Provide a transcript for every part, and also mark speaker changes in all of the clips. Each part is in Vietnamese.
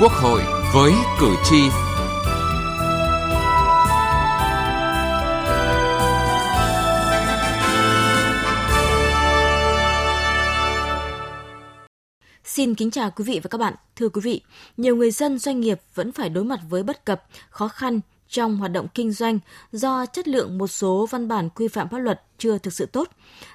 Speaker 1: Quốc hội với cử tri. Xin kính chào quý vị và các bạn. Thưa quý vị, nhiều người dân doanh nghiệp vẫn phải đối mặt với bất cập, khó khăn trong hoạt động kinh doanh do chất lượng một số văn bản quy phạm pháp luật chưa thực sự tốt.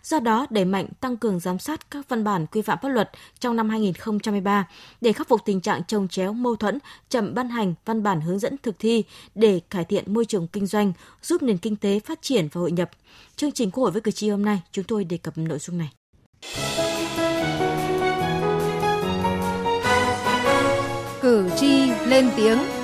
Speaker 1: Do đó, đẩy mạnh tăng cường giám sát các văn bản quy phạm pháp luật trong năm 2023 để khắc phục tình trạng trồng chéo mâu thuẫn, chậm ban hành văn bản hướng dẫn thực thi để cải thiện môi trường kinh doanh, giúp nền kinh tế phát triển và hội nhập. Chương trình Quốc hội với cử tri hôm nay, chúng tôi đề cập nội dung này.
Speaker 2: Cử tri lên tiếng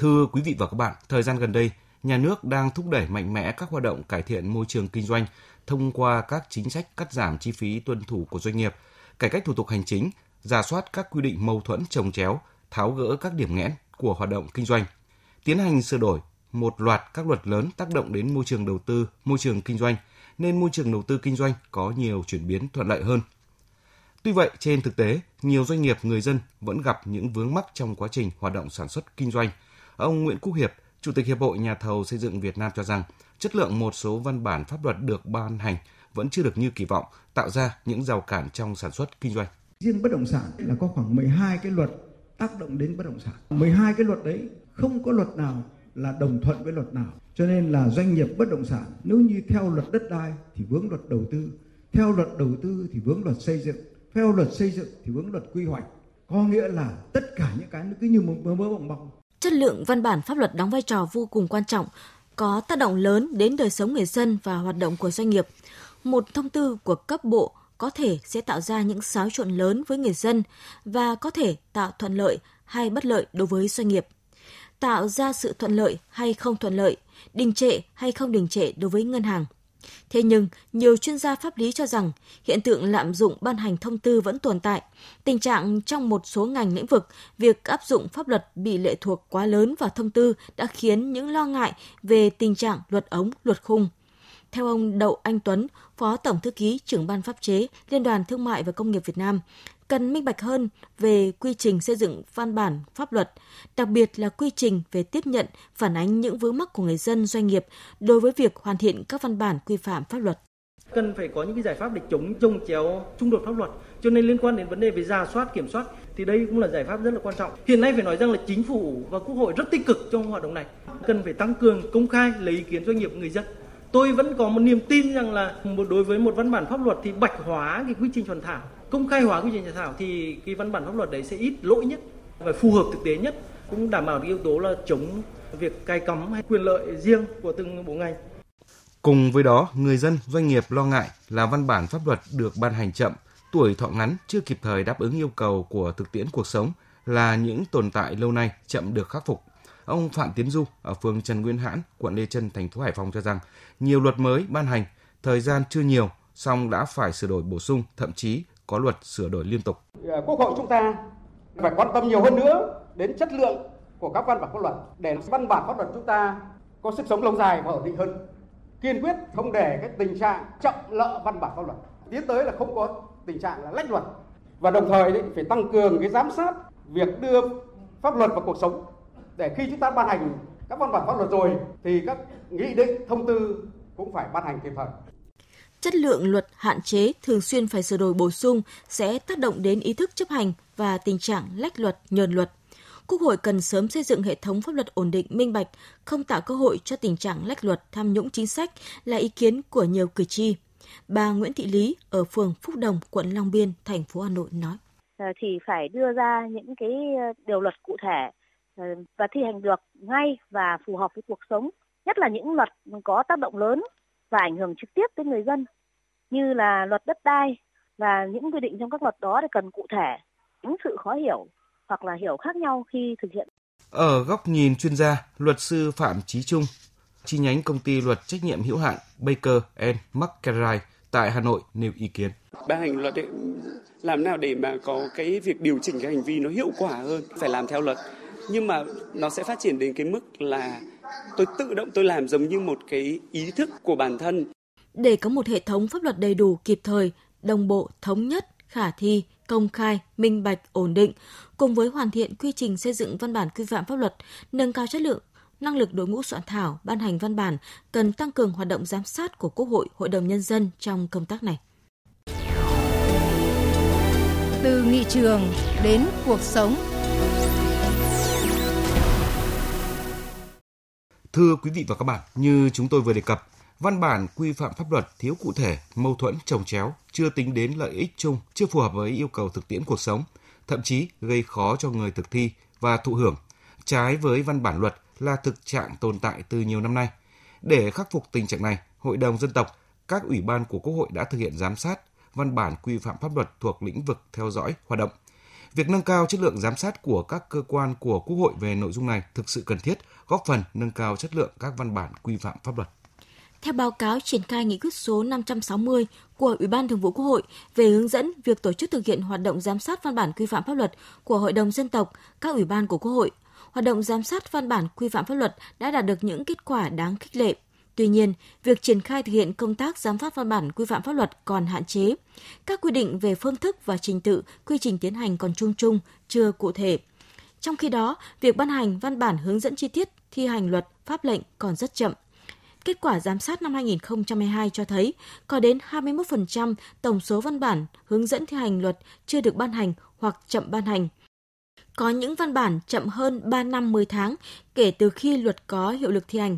Speaker 3: Thưa quý vị và các bạn, thời gian gần đây, nhà nước đang thúc đẩy mạnh mẽ các hoạt động cải thiện môi trường kinh doanh thông qua các chính sách cắt giảm chi phí tuân thủ của doanh nghiệp, cải cách thủ tục hành chính, giả soát các quy định mâu thuẫn trồng chéo, tháo gỡ các điểm nghẽn của hoạt động kinh doanh, tiến hành sửa đổi một loạt các luật lớn tác động đến môi trường đầu tư, môi trường kinh doanh, nên môi trường đầu tư kinh doanh có nhiều chuyển biến thuận lợi hơn. Tuy vậy, trên thực tế, nhiều doanh nghiệp người dân vẫn gặp những vướng mắc trong quá trình hoạt động sản xuất kinh doanh – Ông Nguyễn Quốc Hiệp, Chủ tịch Hiệp hội Nhà thầu xây dựng Việt Nam cho rằng chất lượng một số văn bản pháp luật được ban hành vẫn chưa được như kỳ vọng, tạo ra những rào cản trong sản xuất kinh doanh.
Speaker 4: Riêng bất động sản là có khoảng 12 cái luật tác động đến bất động sản. 12 cái luật đấy không có luật nào là đồng thuận với luật nào. Cho nên là doanh nghiệp bất động sản nếu như theo luật đất đai thì vướng luật đầu tư, theo luật đầu tư thì vướng luật xây dựng, theo luật xây dựng thì vướng luật quy hoạch. Có nghĩa là tất cả những cái nó cứ như một mơ mơ bong bong
Speaker 1: Chất lượng văn bản pháp luật đóng vai trò vô cùng quan trọng, có tác động lớn đến đời sống người dân và hoạt động của doanh nghiệp. Một thông tư của cấp bộ có thể sẽ tạo ra những xáo trộn lớn với người dân và có thể tạo thuận lợi hay bất lợi đối với doanh nghiệp. Tạo ra sự thuận lợi hay không thuận lợi, đình trệ hay không đình trệ đối với ngân hàng – Thế nhưng, nhiều chuyên gia pháp lý cho rằng hiện tượng lạm dụng ban hành thông tư vẫn tồn tại. Tình trạng trong một số ngành lĩnh vực, việc áp dụng pháp luật bị lệ thuộc quá lớn vào thông tư đã khiến những lo ngại về tình trạng luật ống, luật khung. Theo ông Đậu Anh Tuấn, Phó Tổng Thư ký trưởng Ban Pháp chế Liên đoàn Thương mại và Công nghiệp Việt Nam, cần minh bạch hơn về quy trình xây dựng văn bản pháp luật, đặc biệt là quy trình về tiếp nhận, phản ánh những vướng mắc của người dân doanh nghiệp đối với việc hoàn thiện các văn bản quy phạm pháp luật.
Speaker 5: Cần phải có những cái giải pháp để chống trông chéo xung đột pháp luật. Cho nên liên quan đến vấn đề về ra soát kiểm soát thì đây cũng là giải pháp rất là quan trọng. Hiện nay phải nói rằng là chính phủ và quốc hội rất tích cực trong hoạt động này. Cần phải tăng cường công khai lấy ý kiến doanh nghiệp người dân. Tôi vẫn có một niềm tin rằng là một đối với một văn bản pháp luật thì bạch hóa cái quy trình soạn thảo công khai hóa quy trình soạn thảo thì cái văn bản pháp luật đấy sẽ ít lỗi nhất và phù hợp thực tế nhất cũng đảm bảo cái yếu tố là chống việc cai cắm hay quyền lợi riêng của từng bộ ngành.
Speaker 3: Cùng với đó, người dân, doanh nghiệp lo ngại là văn bản pháp luật được ban hành chậm, tuổi thọ ngắn chưa kịp thời đáp ứng yêu cầu của thực tiễn cuộc sống là những tồn tại lâu nay chậm được khắc phục. Ông Phạm Tiến Du ở phường Trần Nguyên Hãn, quận Lê Trân, thành phố Hải Phòng cho rằng nhiều luật mới ban hành, thời gian chưa nhiều, song đã phải sửa đổi bổ sung, thậm chí có luật sửa đổi liên tục.
Speaker 6: Ờ, Quốc hội chúng ta phải quan tâm nhiều hơn nữa đến chất lượng của các văn bản pháp luật để văn bản pháp luật chúng ta có sức sống lâu dài và ổn định hơn. Kiên quyết không để cái tình trạng chậm lợ văn bản pháp luật. Tiến tới là không có tình trạng là lách luật và đồng thời đấy, phải tăng cường cái giám sát việc đưa pháp luật vào cuộc sống để khi chúng ta ban hành các văn bản pháp luật rồi thì các nghị định thông tư cũng phải ban hành kịp thời
Speaker 1: chất lượng luật hạn chế thường xuyên phải sửa đổi bổ sung sẽ tác động đến ý thức chấp hành và tình trạng lách luật, nhờn luật. Quốc hội cần sớm xây dựng hệ thống pháp luật ổn định, minh bạch, không tạo cơ hội cho tình trạng lách luật, tham nhũng chính sách là ý kiến của nhiều cử tri. Bà Nguyễn Thị Lý ở phường Phúc Đồng, quận Long Biên, thành phố Hà Nội nói.
Speaker 7: Ờ, thì phải đưa ra những cái ờ, điều luật cụ thể và thi hành được ngay và phù hợp với cuộc sống, nhất là những luật có tác động lớn và ảnh hưởng trực tiếp tới người dân như là luật đất đai và những quy định trong các luật đó thì cần cụ thể những sự khó hiểu hoặc là hiểu khác nhau khi thực hiện.
Speaker 3: Ở góc nhìn chuyên gia, luật sư Phạm Chí Trung, chi nhánh công ty luật trách nhiệm hữu hạn Baker and McKenzie tại Hà Nội nêu ý kiến.
Speaker 8: Ban hành luật ấy, làm nào để mà có cái việc điều chỉnh cái hành vi nó hiệu quả hơn, phải làm theo luật. Nhưng mà nó sẽ phát triển đến cái mức là tôi tự động tôi làm giống như một cái ý thức của bản thân
Speaker 1: để có một hệ thống pháp luật đầy đủ kịp thời đồng bộ, thống nhất, khả thi, công khai, minh bạch, ổn định, cùng với hoàn thiện quy trình xây dựng văn bản quy phạm pháp luật, nâng cao chất lượng năng lực đội ngũ soạn thảo, ban hành văn bản cần tăng cường hoạt động giám sát của Quốc hội, Hội đồng Nhân dân trong công tác này.
Speaker 2: Từ nghị trường đến cuộc sống.
Speaker 3: Thưa quý vị và các bạn, như chúng tôi vừa đề cập, văn bản quy phạm pháp luật thiếu cụ thể, mâu thuẫn trồng chéo, chưa tính đến lợi ích chung, chưa phù hợp với yêu cầu thực tiễn cuộc sống, thậm chí gây khó cho người thực thi và thụ hưởng, trái với văn bản luật là thực trạng tồn tại từ nhiều năm nay. Để khắc phục tình trạng này, Hội đồng dân tộc, các ủy ban của Quốc hội đã thực hiện giám sát văn bản quy phạm pháp luật thuộc lĩnh vực theo dõi hoạt động. Việc nâng cao chất lượng giám sát của các cơ quan của Quốc hội về nội dung này thực sự cần thiết, góp phần nâng cao chất lượng các văn bản quy phạm pháp luật.
Speaker 1: Theo báo cáo triển khai nghị quyết số 560 của Ủy ban Thường vụ Quốc hội về hướng dẫn việc tổ chức thực hiện hoạt động giám sát văn bản quy phạm pháp luật của Hội đồng dân tộc, các ủy ban của Quốc hội, hoạt động giám sát văn bản quy phạm pháp luật đã đạt được những kết quả đáng khích lệ. Tuy nhiên, việc triển khai thực hiện công tác giám sát văn bản quy phạm pháp luật còn hạn chế. Các quy định về phương thức và trình tự, quy trình tiến hành còn chung chung, chưa cụ thể. Trong khi đó, việc ban hành văn bản hướng dẫn chi tiết thi hành luật, pháp lệnh còn rất chậm. Kết quả giám sát năm 2022 cho thấy có đến 21% tổng số văn bản hướng dẫn thi hành luật chưa được ban hành hoặc chậm ban hành – có những văn bản chậm hơn 3 năm 10 tháng kể từ khi luật có hiệu lực thi hành.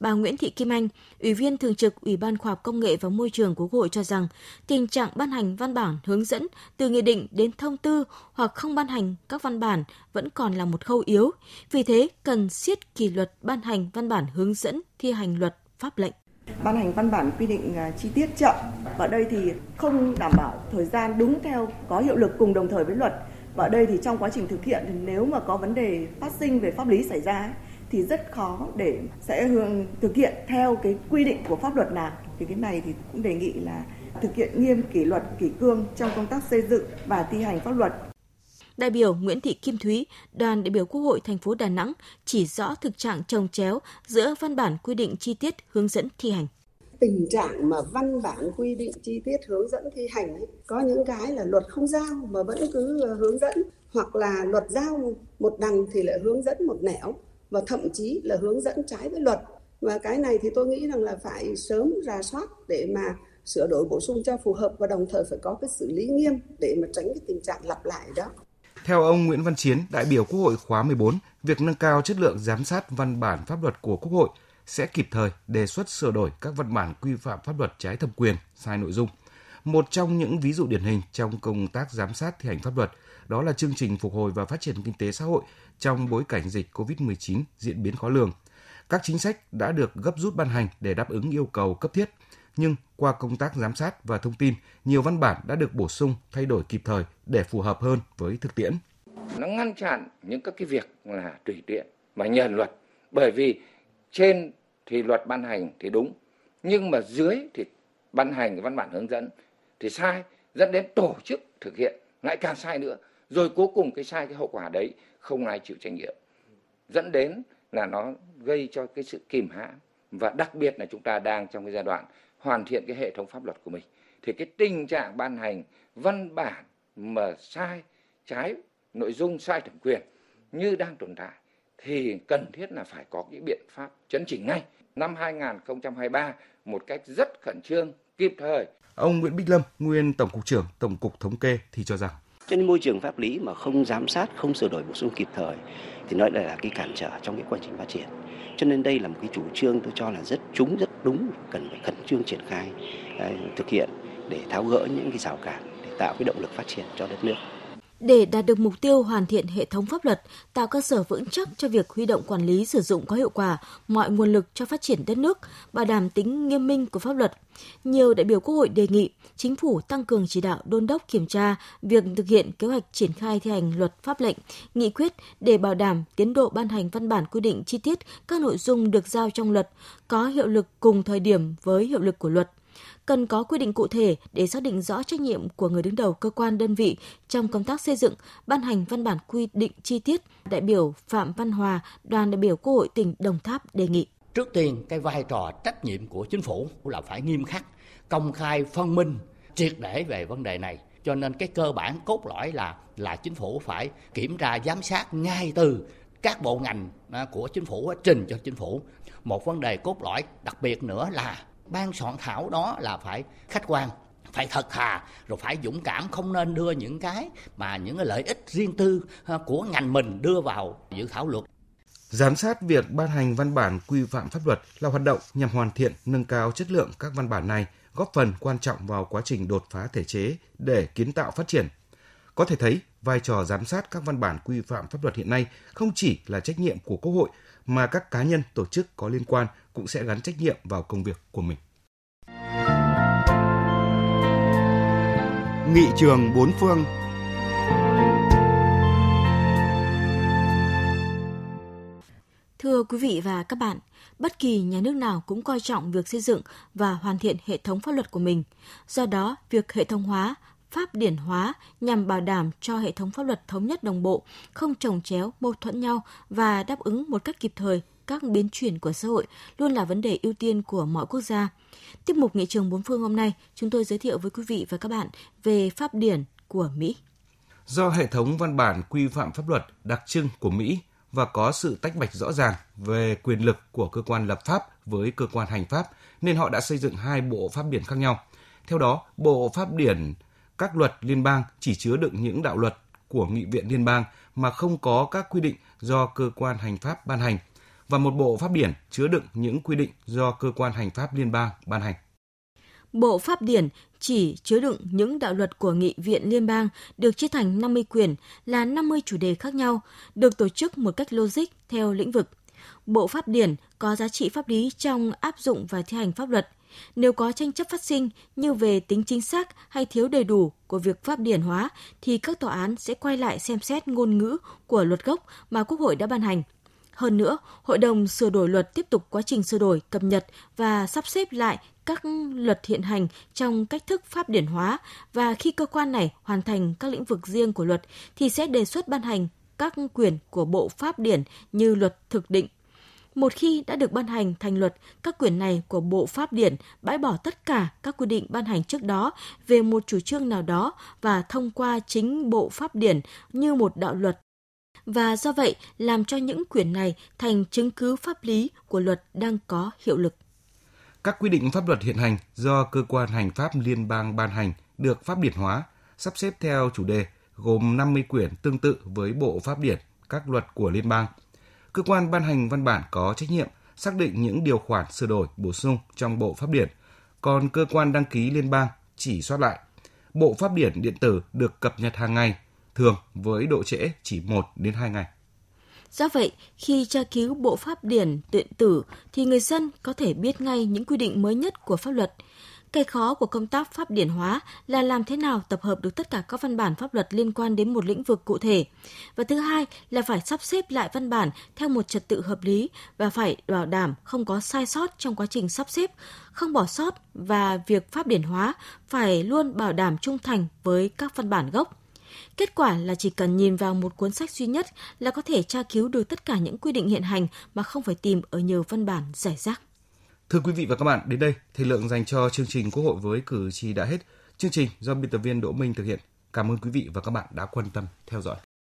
Speaker 1: Bà Nguyễn Thị Kim Anh, Ủy viên Thường trực Ủy ban Khoa học Công nghệ và Môi trường của Quốc hội cho rằng tình trạng ban hành văn bản hướng dẫn từ nghị định đến thông tư hoặc không ban hành các văn bản vẫn còn là một khâu yếu. Vì thế, cần siết kỷ luật ban hành văn bản hướng dẫn thi hành luật pháp lệnh
Speaker 9: ban hành văn bản quy định à, chi tiết chậm và đây thì không đảm bảo thời gian đúng theo có hiệu lực cùng đồng thời với luật và ở đây thì trong quá trình thực hiện thì nếu mà có vấn đề phát sinh về pháp lý xảy ra thì rất khó để sẽ thực hiện theo cái quy định của pháp luật nào. Thì cái này thì cũng đề nghị là thực hiện nghiêm kỷ luật kỷ cương trong công tác xây dựng và thi hành pháp luật.
Speaker 1: Đại biểu Nguyễn Thị Kim Thúy, đoàn đại biểu Quốc hội thành phố Đà Nẵng chỉ rõ thực trạng trồng chéo giữa văn bản quy định chi tiết hướng dẫn thi hành
Speaker 10: tình trạng mà văn bản quy định chi tiết hướng dẫn thi hành ấy, có những cái là luật không giao mà vẫn cứ ờ, hướng dẫn hoặc là luật giao một đằng thì lại hướng dẫn một nẻo và thậm chí là hướng dẫn trái với luật và cái này thì tôi nghĩ rằng là phải sớm ra soát để mà sửa đổi bổ sung cho phù hợp và đồng thời phải có cái xử lý nghiêm để mà tránh cái tình trạng lặp lại đó.
Speaker 3: Theo ông Nguyễn Văn Chiến, đại biểu Quốc hội khóa 14, việc nâng cao chất lượng giám sát văn bản pháp luật của Quốc hội sẽ kịp thời đề xuất sửa đổi các văn bản quy phạm pháp luật trái thẩm quyền, sai nội dung. Một trong những ví dụ điển hình trong công tác giám sát thi hành pháp luật đó là chương trình phục hồi và phát triển kinh tế xã hội trong bối cảnh dịch COVID-19 diễn biến khó lường. Các chính sách đã được gấp rút ban hành để đáp ứng yêu cầu cấp thiết, nhưng qua công tác giám sát và thông tin, nhiều văn bản đã được bổ sung, thay đổi kịp thời để phù hợp hơn với thực tiễn.
Speaker 11: Nó ngăn chặn những các cái việc là tùy tiện và nhờn luật bởi vì trên thì luật ban hành thì đúng, nhưng mà dưới thì ban hành văn bản hướng dẫn thì sai, dẫn đến tổ chức thực hiện, lại càng sai nữa. Rồi cuối cùng cái sai, cái hậu quả đấy không ai chịu trách nhiệm. Dẫn đến là nó gây cho cái sự kìm hãm, và đặc biệt là chúng ta đang trong cái giai đoạn hoàn thiện cái hệ thống pháp luật của mình. Thì cái tình trạng ban hành văn bản mà sai trái, nội dung sai thẩm quyền như đang tồn tại thì cần thiết là phải có cái biện pháp chấn chỉnh ngay năm 2023 một cách rất khẩn trương, kịp thời.
Speaker 3: Ông Nguyễn Bích Lâm, nguyên Tổng cục trưởng Tổng cục Thống kê thì cho rằng
Speaker 12: trên môi trường pháp lý mà không giám sát, không sửa đổi bổ sung kịp thời thì nó lại là cái cản trở trong cái quá trình phát triển. Cho nên đây là một cái chủ trương tôi cho là rất trúng, rất đúng, cần phải khẩn trương triển khai, thực hiện để tháo gỡ những cái rào cản để tạo cái động lực phát triển cho đất nước.
Speaker 1: Để đạt được mục tiêu hoàn thiện hệ thống pháp luật, tạo cơ sở vững chắc cho việc huy động quản lý sử dụng có hiệu quả mọi nguồn lực cho phát triển đất nước, bảo đảm tính nghiêm minh của pháp luật, nhiều đại biểu Quốc hội đề nghị chính phủ tăng cường chỉ đạo đôn đốc kiểm tra việc thực hiện kế hoạch triển khai thi hành luật pháp lệnh, nghị quyết để bảo đảm tiến độ ban hành văn bản quy định chi tiết các nội dung được giao trong luật có hiệu lực cùng thời điểm với hiệu lực của luật – cần có quy định cụ thể để xác định rõ trách nhiệm của người đứng đầu cơ quan đơn vị trong công tác xây dựng, ban hành văn bản quy định chi tiết. Đại biểu Phạm Văn Hòa, đoàn đại biểu Quốc hội tỉnh Đồng Tháp đề nghị.
Speaker 13: Trước tiên, cái vai trò trách nhiệm của chính phủ là phải nghiêm khắc, công khai, phân minh triệt để về vấn đề này cho nên cái cơ bản cốt lõi là là chính phủ phải kiểm tra giám sát ngay từ các bộ ngành à, của chính phủ trình cho chính phủ một vấn đề cốt lõi đặc biệt nữa là ban soạn thảo đó là phải khách quan phải thật thà rồi phải dũng cảm không nên đưa những cái mà những cái lợi ích riêng tư ờ, của ngành mình đưa vào dự thảo luật
Speaker 3: Giám sát việc ban hành văn bản quy phạm pháp luật là hoạt động nhằm hoàn thiện, nâng cao chất lượng các văn bản này, góp phần quan trọng vào quá trình đột phá thể chế để kiến tạo phát triển. Có thể thấy, vai trò giám sát các văn bản quy phạm pháp luật hiện nay không chỉ là trách nhiệm của Quốc hội mà các cá nhân, tổ chức có liên quan cũng sẽ gắn trách nhiệm vào công việc của mình.
Speaker 14: Nghị trường bốn phương
Speaker 1: Thưa quý vị và các bạn, bất kỳ nhà nước nào cũng coi trọng việc xây dựng và hoàn thiện hệ thống pháp luật của mình. Do đó, việc hệ thống hóa, pháp điển hóa nhằm bảo đảm cho hệ thống pháp luật thống nhất đồng bộ, không trồng chéo, mâu thuẫn nhau và đáp ứng một cách kịp thời các biến chuyển của xã hội luôn là vấn đề ưu tiên của mọi quốc gia. Tiếp mục Nghị trường bốn phương hôm nay, chúng tôi giới thiệu với quý vị và các bạn về pháp điển của Mỹ.
Speaker 3: Do hệ thống văn bản quy phạm pháp luật đặc trưng của Mỹ và có sự tách bạch rõ ràng về quyền lực của cơ quan lập pháp với cơ quan hành pháp nên họ đã xây dựng hai bộ pháp điển khác nhau. Theo đó, bộ pháp điển các luật liên bang chỉ chứa đựng những đạo luật của nghị viện liên bang mà không có các quy định do cơ quan hành pháp ban hành và một bộ pháp điển chứa đựng những quy định do cơ quan hành pháp liên bang ban hành.
Speaker 1: Bộ Pháp điển chỉ chứa đựng những đạo luật của Nghị viện Liên bang được chia thành 50 quyển là 50 chủ đề khác nhau, được tổ chức một cách logic theo lĩnh vực. Bộ Pháp điển có giá trị pháp lý trong áp dụng và thi hành pháp luật. Nếu có tranh chấp phát sinh như về tính chính xác hay thiếu đầy đủ của việc pháp điển hóa thì các tòa án sẽ quay lại xem xét ngôn ngữ của luật gốc mà Quốc hội đã ban hành. Hơn nữa, Hội đồng sửa đổi luật tiếp tục quá trình sửa đổi, cập nhật và sắp xếp lại các luật hiện hành trong cách thức pháp điển hóa và khi cơ quan này hoàn thành các lĩnh vực riêng của luật thì sẽ đề xuất ban hành các quyền của bộ pháp điển như luật thực định. Một khi đã được ban hành thành luật, các quyền này của Bộ Pháp điển bãi bỏ tất cả các quy định ban hành trước đó về một chủ trương nào đó và thông qua chính Bộ Pháp điển như một đạo luật và do vậy làm cho những quyền này thành chứng cứ pháp lý của luật đang có hiệu lực.
Speaker 3: Các quy định pháp luật hiện hành do cơ quan hành pháp liên bang ban hành được pháp điển hóa, sắp xếp theo chủ đề gồm 50 quyển tương tự với bộ pháp điển các luật của liên bang. Cơ quan ban hành văn bản có trách nhiệm xác định những điều khoản sửa đổi bổ sung trong bộ pháp điển, còn cơ quan đăng ký liên bang chỉ soát lại. Bộ pháp điển điện tử được cập nhật hàng ngày, thường với độ trễ chỉ 1 đến 2 ngày.
Speaker 1: Do vậy, khi tra cứu bộ pháp điển điện tử thì người dân có thể biết ngay những quy định mới nhất của pháp luật. Cái khó của công tác pháp điển hóa là làm thế nào tập hợp được tất cả các văn bản pháp luật liên quan đến một lĩnh vực cụ thể. Và thứ hai là phải sắp xếp lại văn bản theo một trật tự hợp lý và phải bảo đảm không có sai sót trong quá trình sắp xếp, không bỏ sót và việc pháp điển hóa phải luôn bảo đảm trung thành với các văn bản gốc. Kết quả là chỉ cần nhìn vào một cuốn sách duy nhất là có thể tra cứu được tất cả những quy định hiện hành mà không phải tìm ở nhiều văn bản giải rác.
Speaker 3: Thưa quý vị và các bạn, đến đây, thời lượng dành cho chương trình Quốc hội với cử tri đã hết. Chương trình do biên tập viên Đỗ Minh thực hiện. Cảm ơn quý vị và các bạn đã quan tâm theo dõi.